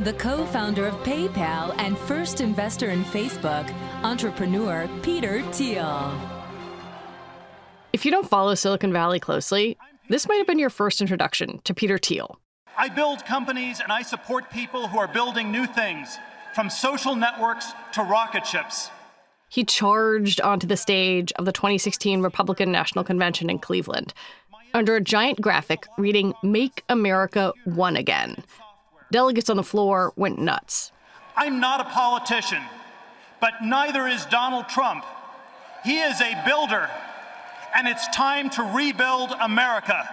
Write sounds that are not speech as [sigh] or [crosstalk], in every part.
The co founder of PayPal and first investor in Facebook, entrepreneur Peter Thiel. If you don't follow Silicon Valley closely, this might have been your first introduction to Peter Thiel. I build companies and I support people who are building new things, from social networks to rocket ships. He charged onto the stage of the 2016 Republican National Convention in Cleveland under a giant graphic reading Make America One Again. Delegates on the floor went nuts. I'm not a politician, but neither is Donald Trump. He is a builder, and it's time to rebuild America.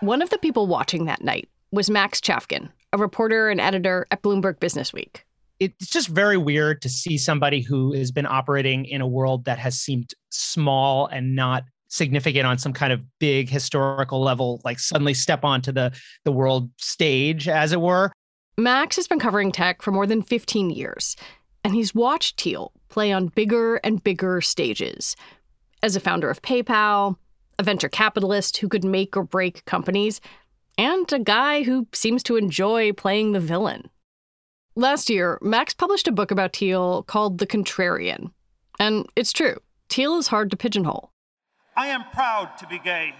One of the people watching that night was Max Chafkin, a reporter and editor at Bloomberg Businessweek. It's just very weird to see somebody who has been operating in a world that has seemed small and not significant on some kind of big historical level like suddenly step onto the the world stage as it were? Max has been covering tech for more than 15 years and he's watched Thiel play on bigger and bigger stages. As a founder of paypal a venture capitalist who could make or break companies and a guy who seems to enjoy playing the villain. Last year max published a book about Thiel called the contrarian and it's true Thiel is hard to pigeonhole I am proud to be gay.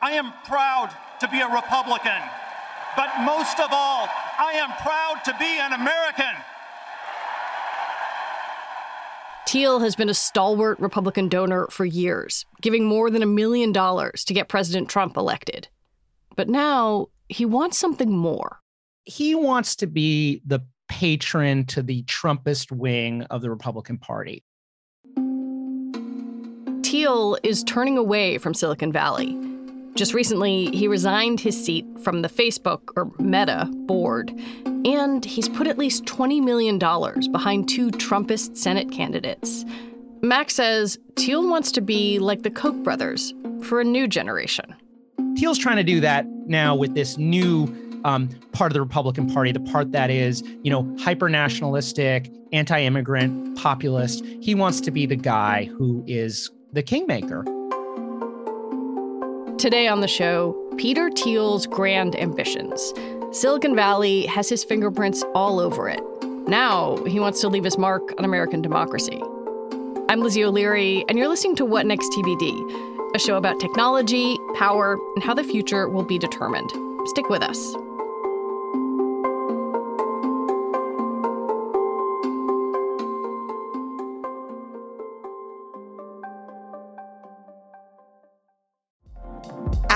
I am proud to be a Republican. But most of all, I am proud to be an American. Thiel has been a stalwart Republican donor for years, giving more than a million dollars to get President Trump elected. But now he wants something more. He wants to be the patron to the Trumpist wing of the Republican Party. Thiel is turning away from Silicon Valley. Just recently, he resigned his seat from the Facebook or Meta board, and he's put at least $20 million behind two Trumpist Senate candidates. Max says Thiel wants to be like the Koch brothers for a new generation. Thiel's trying to do that now with this new um, part of the Republican Party, the part that is, you know, hyper nationalistic, anti immigrant, populist. He wants to be the guy who is the kingmaker. Today on the show, Peter Thiel's grand ambitions. Silicon Valley has his fingerprints all over it. Now he wants to leave his mark on American democracy. I'm Lizzie O'Leary, and you're listening to What Next TBD, a show about technology, power, and how the future will be determined. Stick with us.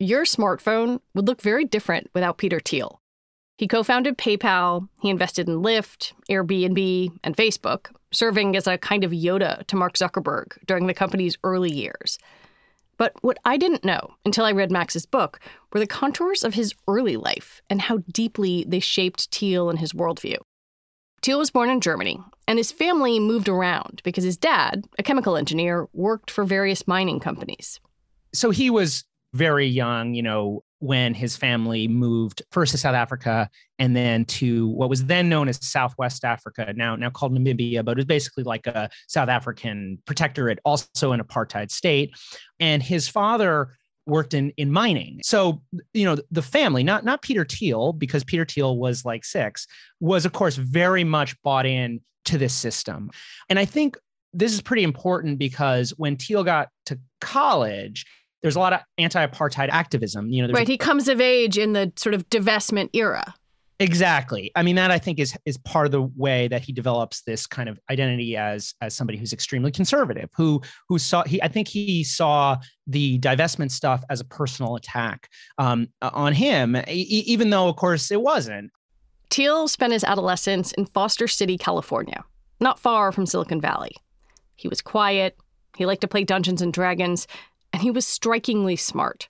Your smartphone would look very different without Peter Thiel. He co founded PayPal, he invested in Lyft, Airbnb, and Facebook, serving as a kind of Yoda to Mark Zuckerberg during the company's early years. But what I didn't know until I read Max's book were the contours of his early life and how deeply they shaped Thiel and his worldview. Thiel was born in Germany, and his family moved around because his dad, a chemical engineer, worked for various mining companies. So he was very young, you know, when his family moved first to South Africa and then to what was then known as Southwest Africa, now now called Namibia, but it was basically like a South African protectorate, also an apartheid state. And his father worked in in mining. So, you know, the family, not not Peter Thiel, because Peter Thiel was like six, was of course very much bought in to this system. And I think this is pretty important because when Thiel got to college, there's a lot of anti-apartheid activism. You know, right? He comes of age in the sort of divestment era. Exactly. I mean, that I think is is part of the way that he develops this kind of identity as as somebody who's extremely conservative, who who saw he I think he saw the divestment stuff as a personal attack um, on him, e- even though of course it wasn't. Thiel spent his adolescence in Foster City, California, not far from Silicon Valley. He was quiet, he liked to play Dungeons and Dragons, and he was strikingly smart.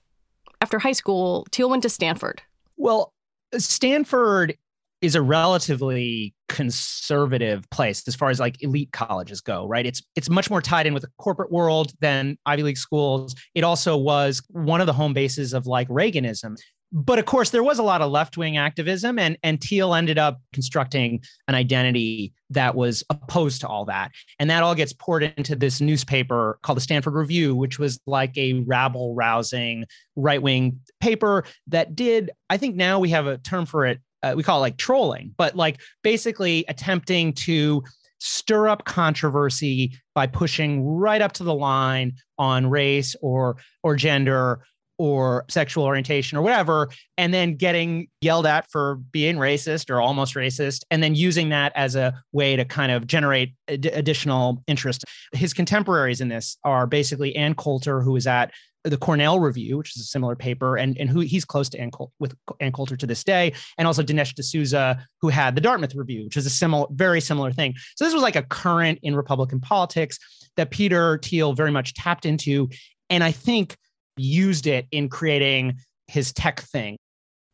After high school, Thiel went to Stanford. Well, Stanford is a relatively conservative place as far as like elite colleges go right it's it's much more tied in with the corporate world than ivy league schools it also was one of the home bases of like reaganism but of course there was a lot of left-wing activism and and Thiel ended up constructing an identity that was opposed to all that. And that all gets poured into this newspaper called the Stanford Review which was like a rabble rousing right-wing paper that did I think now we have a term for it uh, we call it like trolling but like basically attempting to stir up controversy by pushing right up to the line on race or or gender or sexual orientation or whatever, and then getting yelled at for being racist or almost racist, and then using that as a way to kind of generate ad- additional interest. His contemporaries in this are basically Ann Coulter, who is at the Cornell Review, which is a similar paper, and, and who he's close to Ann with Ann Coulter to this day, and also Dinesh D'Souza, who had the Dartmouth Review, which is a similar, very similar thing. So this was like a current in Republican politics that Peter Thiel very much tapped into, and I think used it in creating his tech thing.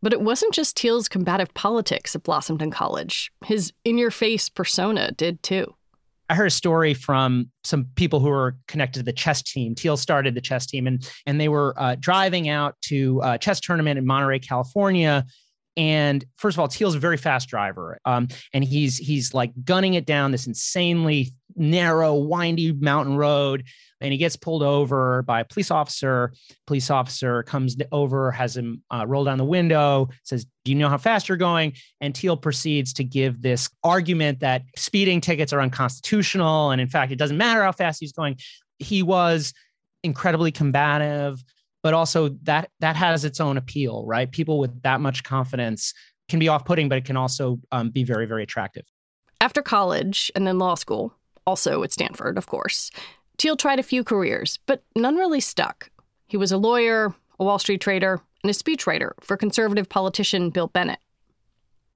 But it wasn't just Thiel's combative politics that blossomed in college. His in your face persona did too. I heard a story from some people who were connected to the chess team. Thiel started the chess team, and and they were uh, driving out to a chess tournament in Monterey, California. And first of all, Thiel's a very fast driver, um, and he's he's like gunning it down this insanely narrow, windy mountain road and he gets pulled over by a police officer. Police officer comes over, has him uh, roll down the window, says, "Do you know how fast you're going?" And Thiel proceeds to give this argument that speeding tickets are unconstitutional, and in fact, it doesn't matter how fast he's going. He was incredibly combative, but also that that has its own appeal, right? People with that much confidence can be off-putting, but it can also um, be very, very attractive. After college and then law school, also at Stanford, of course, Thiel tried a few careers, but none really stuck. He was a lawyer, a Wall Street trader, and a speechwriter for conservative politician Bill Bennett.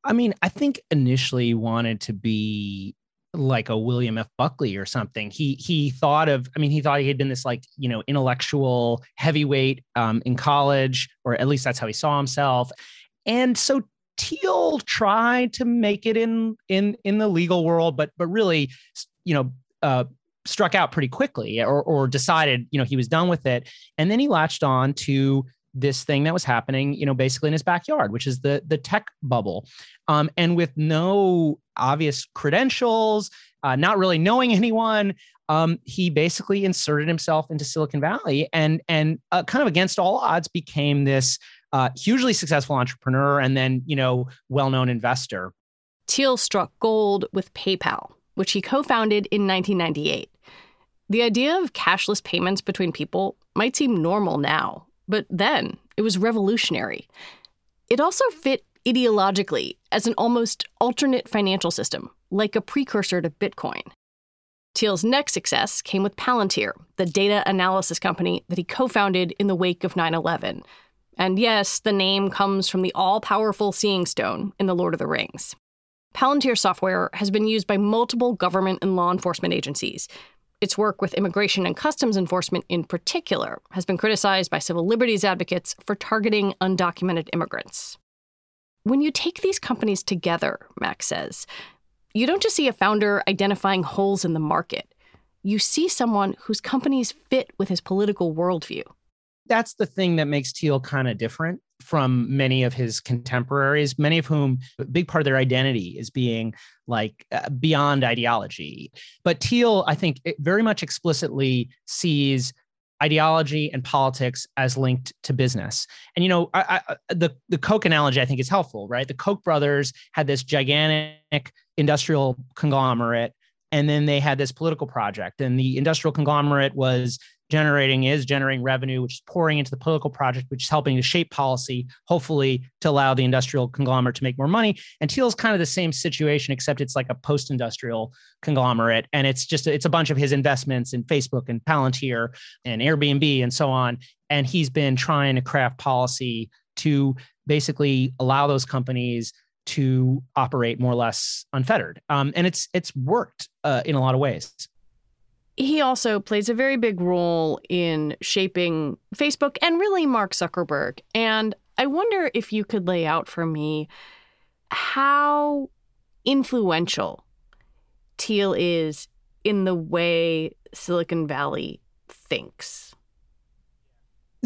I mean, I think initially wanted to be like a William F. Buckley or something. He he thought of, I mean, he thought he had been this like, you know, intellectual heavyweight um, in college, or at least that's how he saw himself. And so Thiel tried to make it in in in the legal world, but but really, you know, uh, struck out pretty quickly or, or decided, you know, he was done with it. And then he latched on to this thing that was happening, you know, basically in his backyard, which is the the tech bubble, um, and with no obvious credentials, uh, not really knowing [laughs] anyone, um, he basically inserted himself into Silicon Valley and and uh, kind of against all odds became this uh, hugely successful entrepreneur and then you know well known investor. Thiel struck gold with PayPal, which he co-founded in 1998. The idea of cashless payments between people might seem normal now, but then it was revolutionary. It also fit ideologically as an almost alternate financial system, like a precursor to Bitcoin. Thiel's next success came with Palantir, the data analysis company that he co founded in the wake of 9 11. And yes, the name comes from the all powerful Seeing Stone in The Lord of the Rings. Palantir software has been used by multiple government and law enforcement agencies, its work with immigration and customs enforcement, in particular, has been criticized by civil liberties advocates for targeting undocumented immigrants. When you take these companies together, Max says, you don't just see a founder identifying holes in the market. You see someone whose companies fit with his political worldview. That's the thing that makes Thiel kind of different from many of his contemporaries, many of whom a big part of their identity is being like uh, beyond ideology. But Thiel, I think, very much explicitly sees ideology and politics as linked to business. And you know, I, I, the the Koch analogy I think is helpful, right? The Koch brothers had this gigantic industrial conglomerate, and then they had this political project, and the industrial conglomerate was generating is generating revenue, which is pouring into the political project, which is helping to shape policy, hopefully to allow the industrial conglomerate to make more money. And Thiel is kind of the same situation, except it's like a post-industrial conglomerate, and it's just it's a bunch of his investments in Facebook and Palantir and Airbnb and so on. And he's been trying to craft policy to basically allow those companies to operate more or less unfettered. Um, and it's it's worked uh, in a lot of ways he also plays a very big role in shaping Facebook and really Mark Zuckerberg. And I wonder if you could lay out for me how influential Thiel is in the way Silicon Valley thinks.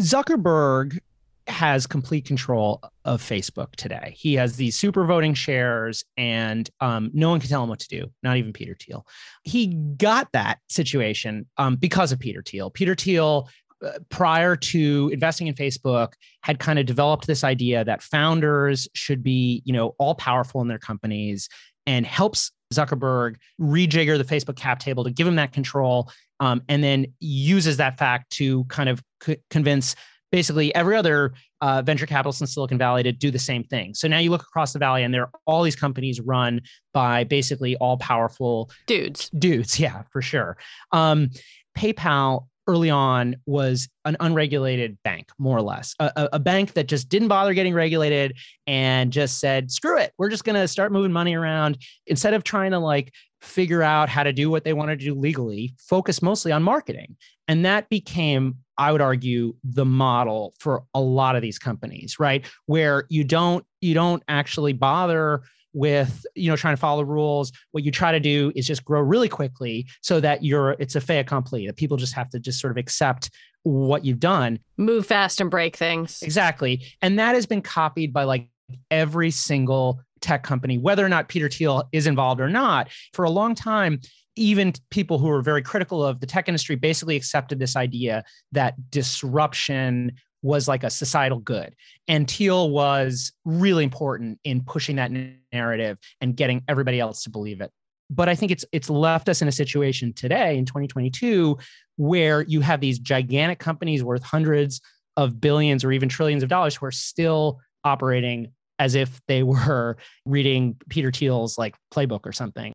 Zuckerberg has complete control of Facebook today. He has these super voting shares, and um, no one can tell him what to do, not even Peter Thiel. He got that situation um, because of Peter Thiel. Peter Thiel, uh, prior to investing in Facebook, had kind of developed this idea that founders should be, you know, all powerful in their companies, and helps Zuckerberg rejigger the Facebook cap table to give him that control, um, and then uses that fact to kind of c- convince basically every other uh, venture capitalist in Silicon Valley to do the same thing. So now you look across the valley, and there are all these companies run by basically all powerful dudes. Dudes, yeah, for sure. Um, PayPal early on was an unregulated bank, more or less, a, a, bank that just didn't bother getting regulated and just said, "Screw it, we're just going to start moving money around." Instead of trying to like figure out how to do what they wanted to do legally, focus mostly on marketing, and that became I would argue the model for a lot of these companies, right? Where you don't you don't actually bother with you know trying to follow the rules. What you try to do is just grow really quickly so that you're it's a fait accompli that people just have to just sort of accept what you've done. Move fast and break things. Exactly. And that has been copied by like every single tech company whether or not peter thiel is involved or not for a long time even people who were very critical of the tech industry basically accepted this idea that disruption was like a societal good. And Thiel was really important in pushing that narrative and getting everybody else to believe it. But I think it's it's left us in a situation today in 2022 where you have these gigantic companies worth hundreds of billions or even trillions of dollars who are still operating as if they [laughs] were reading Peter Thiel's like playbook or something.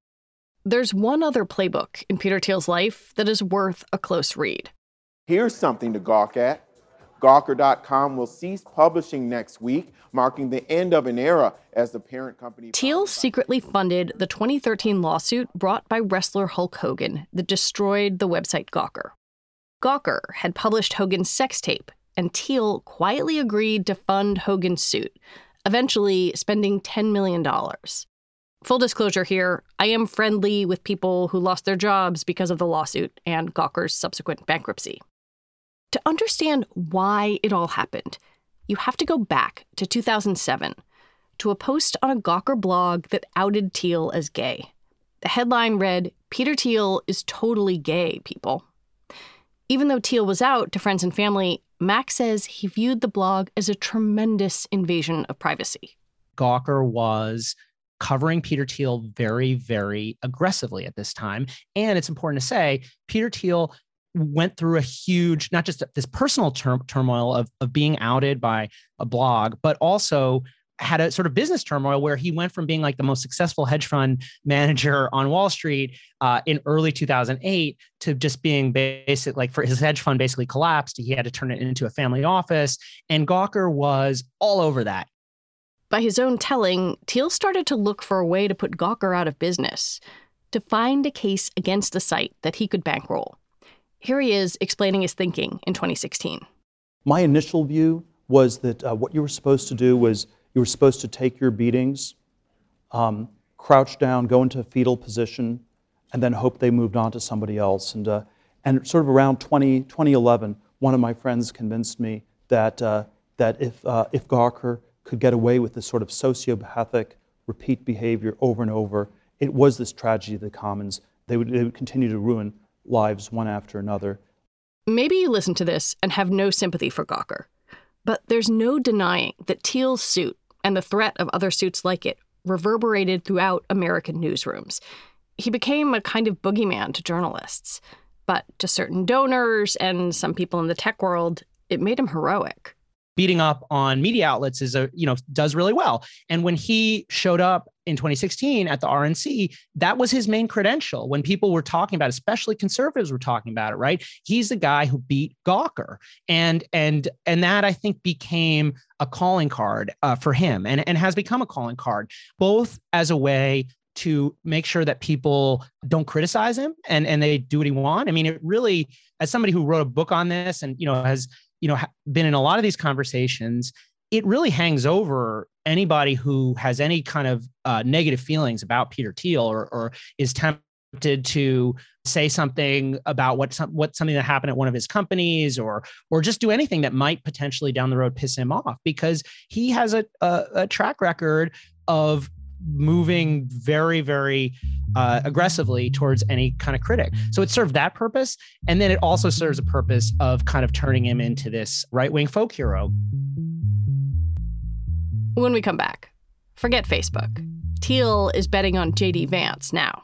There's one other playbook in Peter Thiel's life that is worth a close read. Here's something to gawk at. Gawker.com will cease publishing next week, marking the end of an era as the parent company. Thiel secretly funded the 2013 lawsuit brought by wrestler Hulk Hogan that destroyed the website Gawker. Gawker had published Hogan's sex tape, and Thiel quietly agreed to fund Hogan's suit, eventually spending $10 million. Full disclosure here I am friendly with people who lost their jobs because of the lawsuit and Gawker's subsequent bankruptcy. To understand why it all happened, you have to go back to 2007 to a post on a Gawker blog that outed Thiel as gay. The headline read Peter Thiel is totally gay, people. Even though Thiel was out to friends and family, Mac says he viewed the blog as a tremendous invasion of privacy. Gawker was covering Peter Thiel very, very aggressively at this time. And it's important to say, Peter Thiel went through a huge, not just this personal turmoil of, of being outed by a blog, but also had a sort of business turmoil where he went from being like the most successful hedge fund manager on Wall Street uh, in early 2008 to just being basic, like for his hedge fund basically collapsed. He had to turn it into a family office. And Gawker was all over that. By his own telling, Thiel started to look for a way to put Gawker out of business, to find a case against the site that he could bankroll. Here he is explaining his thinking in 2016. My initial view was that uh, what you were supposed to do was you were supposed to take your beatings, um, crouch down, go into a fetal position, and then hope they moved on to somebody else. And, uh, and sort of around 20, 2011, one of my friends convinced me that, uh, that if, uh, if Gawker could get away with this sort of sociopathic repeat behavior over and over. It was this tragedy of the commons. They would, they would continue to ruin lives one after another. Maybe you listen to this and have no sympathy for Gawker, but there's no denying that Thiel's suit and the threat of other suits like it reverberated throughout American newsrooms. He became a kind of boogeyman to journalists, but to certain donors and some people in the tech world, it made him heroic beating up on media outlets is a you know does really well. And when he showed up in 2016 at the RNC that was his main credential. When people were talking about especially conservatives were talking about it right? He's the guy who beat Gawker. And and and that I think became a calling card uh, for him and and has become a calling card both as a way to make sure that people don't criticize him and and they do what he want. I mean, it really, as somebody who wrote a book on this and you know has you know been in a lot of these conversations it really hangs over anybody who has any kind of uh, negative feelings about peter thiel or, or is tempted to say something about what some, what something that happened at one of his companies or or just do anything that might potentially down the road piss him off because he has a, a, a track record of moving very, very uh, aggressively towards any kind of critic. So it served that purpose. And then it also serves a purpose of kind of turning him into this right wing folk hero. When we come back, forget Facebook. Thiel is betting on JD Vance now.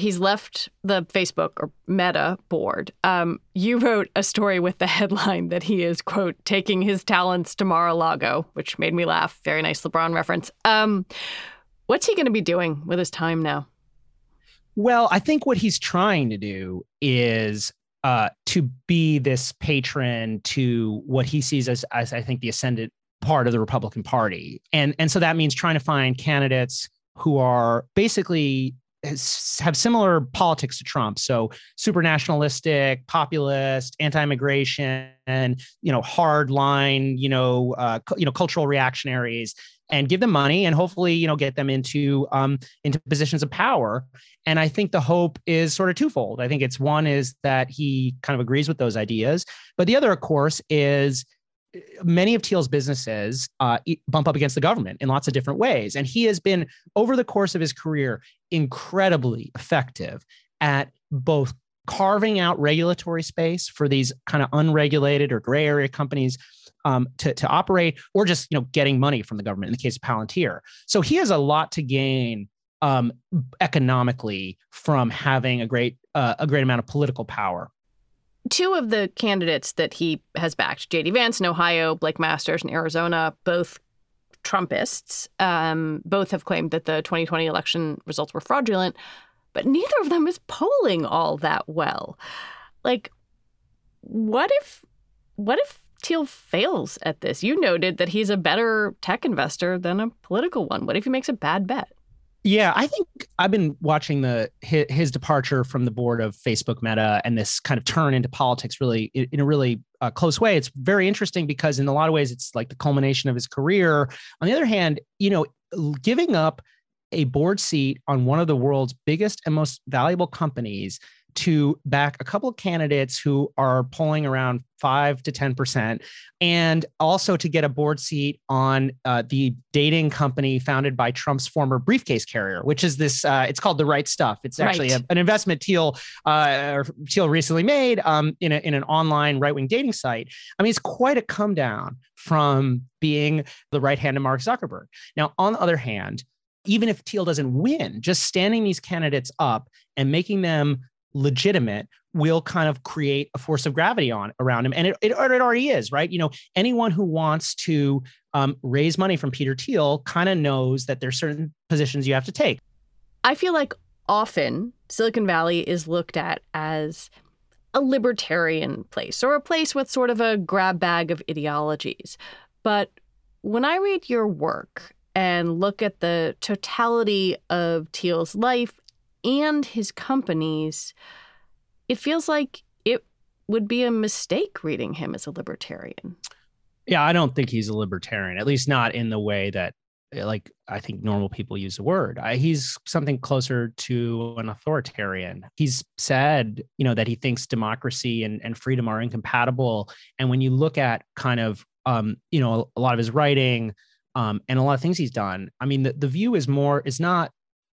He's left the Facebook or Meta board. Um, you wrote a story with the headline that he is, quote, taking his talents to Mar a Lago, which made me laugh. Very nice LeBron reference. Um, what's he going to be doing with his time now? Well, I think what he's trying to do is uh, to be this patron to what he sees as, as I think the ascendant part of the Republican Party. And, and so that means trying to find candidates who are basically have similar politics to Trump. So super nationalistic, populist, anti-immigration, you know, hard line, you know, uh, you know, cultural reactionaries, and give them money and hopefully, you know, get them into um, into positions of power. And I think the hope is sort of twofold. I think it's one is that he kind of agrees with those ideas, but the other, of course, is many of Thiel's businesses uh, bump up against the government in lots of different ways. And he has been, over the course of his career, incredibly effective at both carving out regulatory space for these kind of unregulated or gray area companies um, to, to operate, or just you know getting money from the government in the case of Palantir. So he has a lot to gain um, economically from having a great uh, a great amount of political power two of the candidates that he has backed, J.D. Vance in Ohio, Blake Masters in Arizona, both Trumpists, um, both have claimed that the 2020 election results were fraudulent, but neither of them is polling all that well. Like, what if, what if Thiel fails at this? You noted that he's a better tech investor than a political one. What if he makes a bad bet? Yeah, I think I've been watching the his, departure from the board of Facebook Meta and this kind of turn into politics really in a really uh, close way. It's very interesting because in a lot of ways it's like the culmination of his career. On the other hand, you know, giving up a board seat on one of the world's biggest and most valuable companies to back a couple of candidates who are polling around five to 10%, and also to get a board seat on uh, the dating company founded by Trump's former briefcase carrier, which is this, uh, it's called The Right Stuff. It's actually right. a, an investment Thiel, uh, Thiel recently made um, in, a, in an online right wing dating site. I mean, it's quite a come down from being the right hand of Mark Zuckerberg. Now, on the other hand, even if Thiel doesn't win, just standing these candidates up and making them legitimate will kind of create a force of gravity on around him. And it, it, it already is right? You know anyone who wants to um, raise money from peter thiel kind of knows that there's certain positions you have to take. I feel like often silicon valley is looked at as a libertarian place or a place with sort of a grab bag of ideologies. But when i read your work and look at the totality of Thiel's life and his companies, it feels like it would be a mistake reading him as a libertarian. Yeah, I don't think he's a libertarian, at least not in the way that eh, like I think normal people use the word. I, he's something closer to an authoritarian. He's said, you know, that he thinks democracy and, and freedom are incompatible. And when you look at kind of, um, you know, a lot of his writing um, and a lot of things he's done, I mean, the, the view is more is not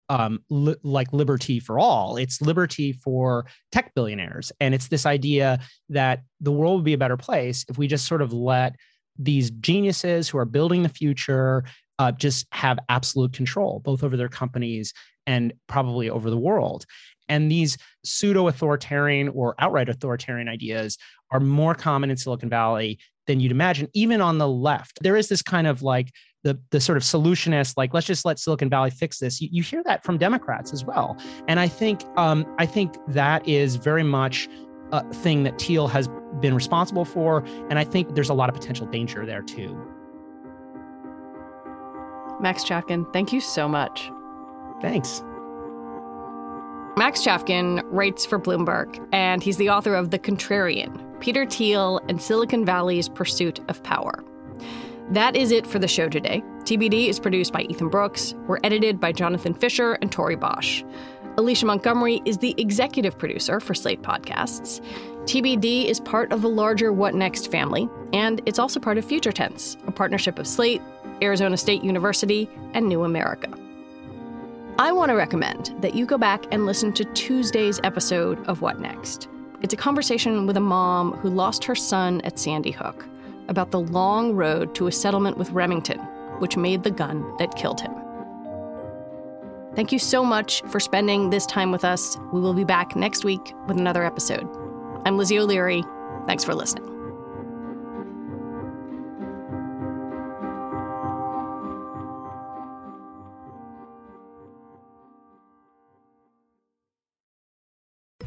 um, li- like liberty for all. It's liberty for tech billionaires. And it's this idea that the world would be a better place if we just sort of let these geniuses who are building the future uh, just have absolute control, both over their companies and probably over the world. And these pseudo authoritarian or outright authoritarian ideas are more common in Silicon Valley than you'd imagine, even on the left. There is this kind of like the the sort of solutionist, like let's just let Silicon Valley fix this. You, you hear that from Democrats as well, and I think um, I think that is very much a thing that Thiel has been responsible for, and I think there's a lot of potential danger there too. Max Chafkin, thank you so much. Thanks. Max Chafkin writes for Bloomberg, and he's the author of The Contrarian Peter Thiel and Silicon Valley's Pursuit of Power. That is it for the show today. TBD is produced by Ethan Brooks. We're edited by Jonathan Fisher and Tori Bosch. Alicia Montgomery is the executive producer for Slate Podcasts. TBD is part of the larger What Next family, and it's also part of Future Tense, a partnership of Slate, Arizona State University, and New America. I want to recommend that you go back and listen to Tuesday's episode of What Next. It's a conversation with a mom who lost her son at Sandy Hook about the long road to a settlement with Remington, which made the gun that killed him. Thank you so much for spending this time with us. We will be back next week with another episode. I'm Lizzie O'Leary. Thanks for listening.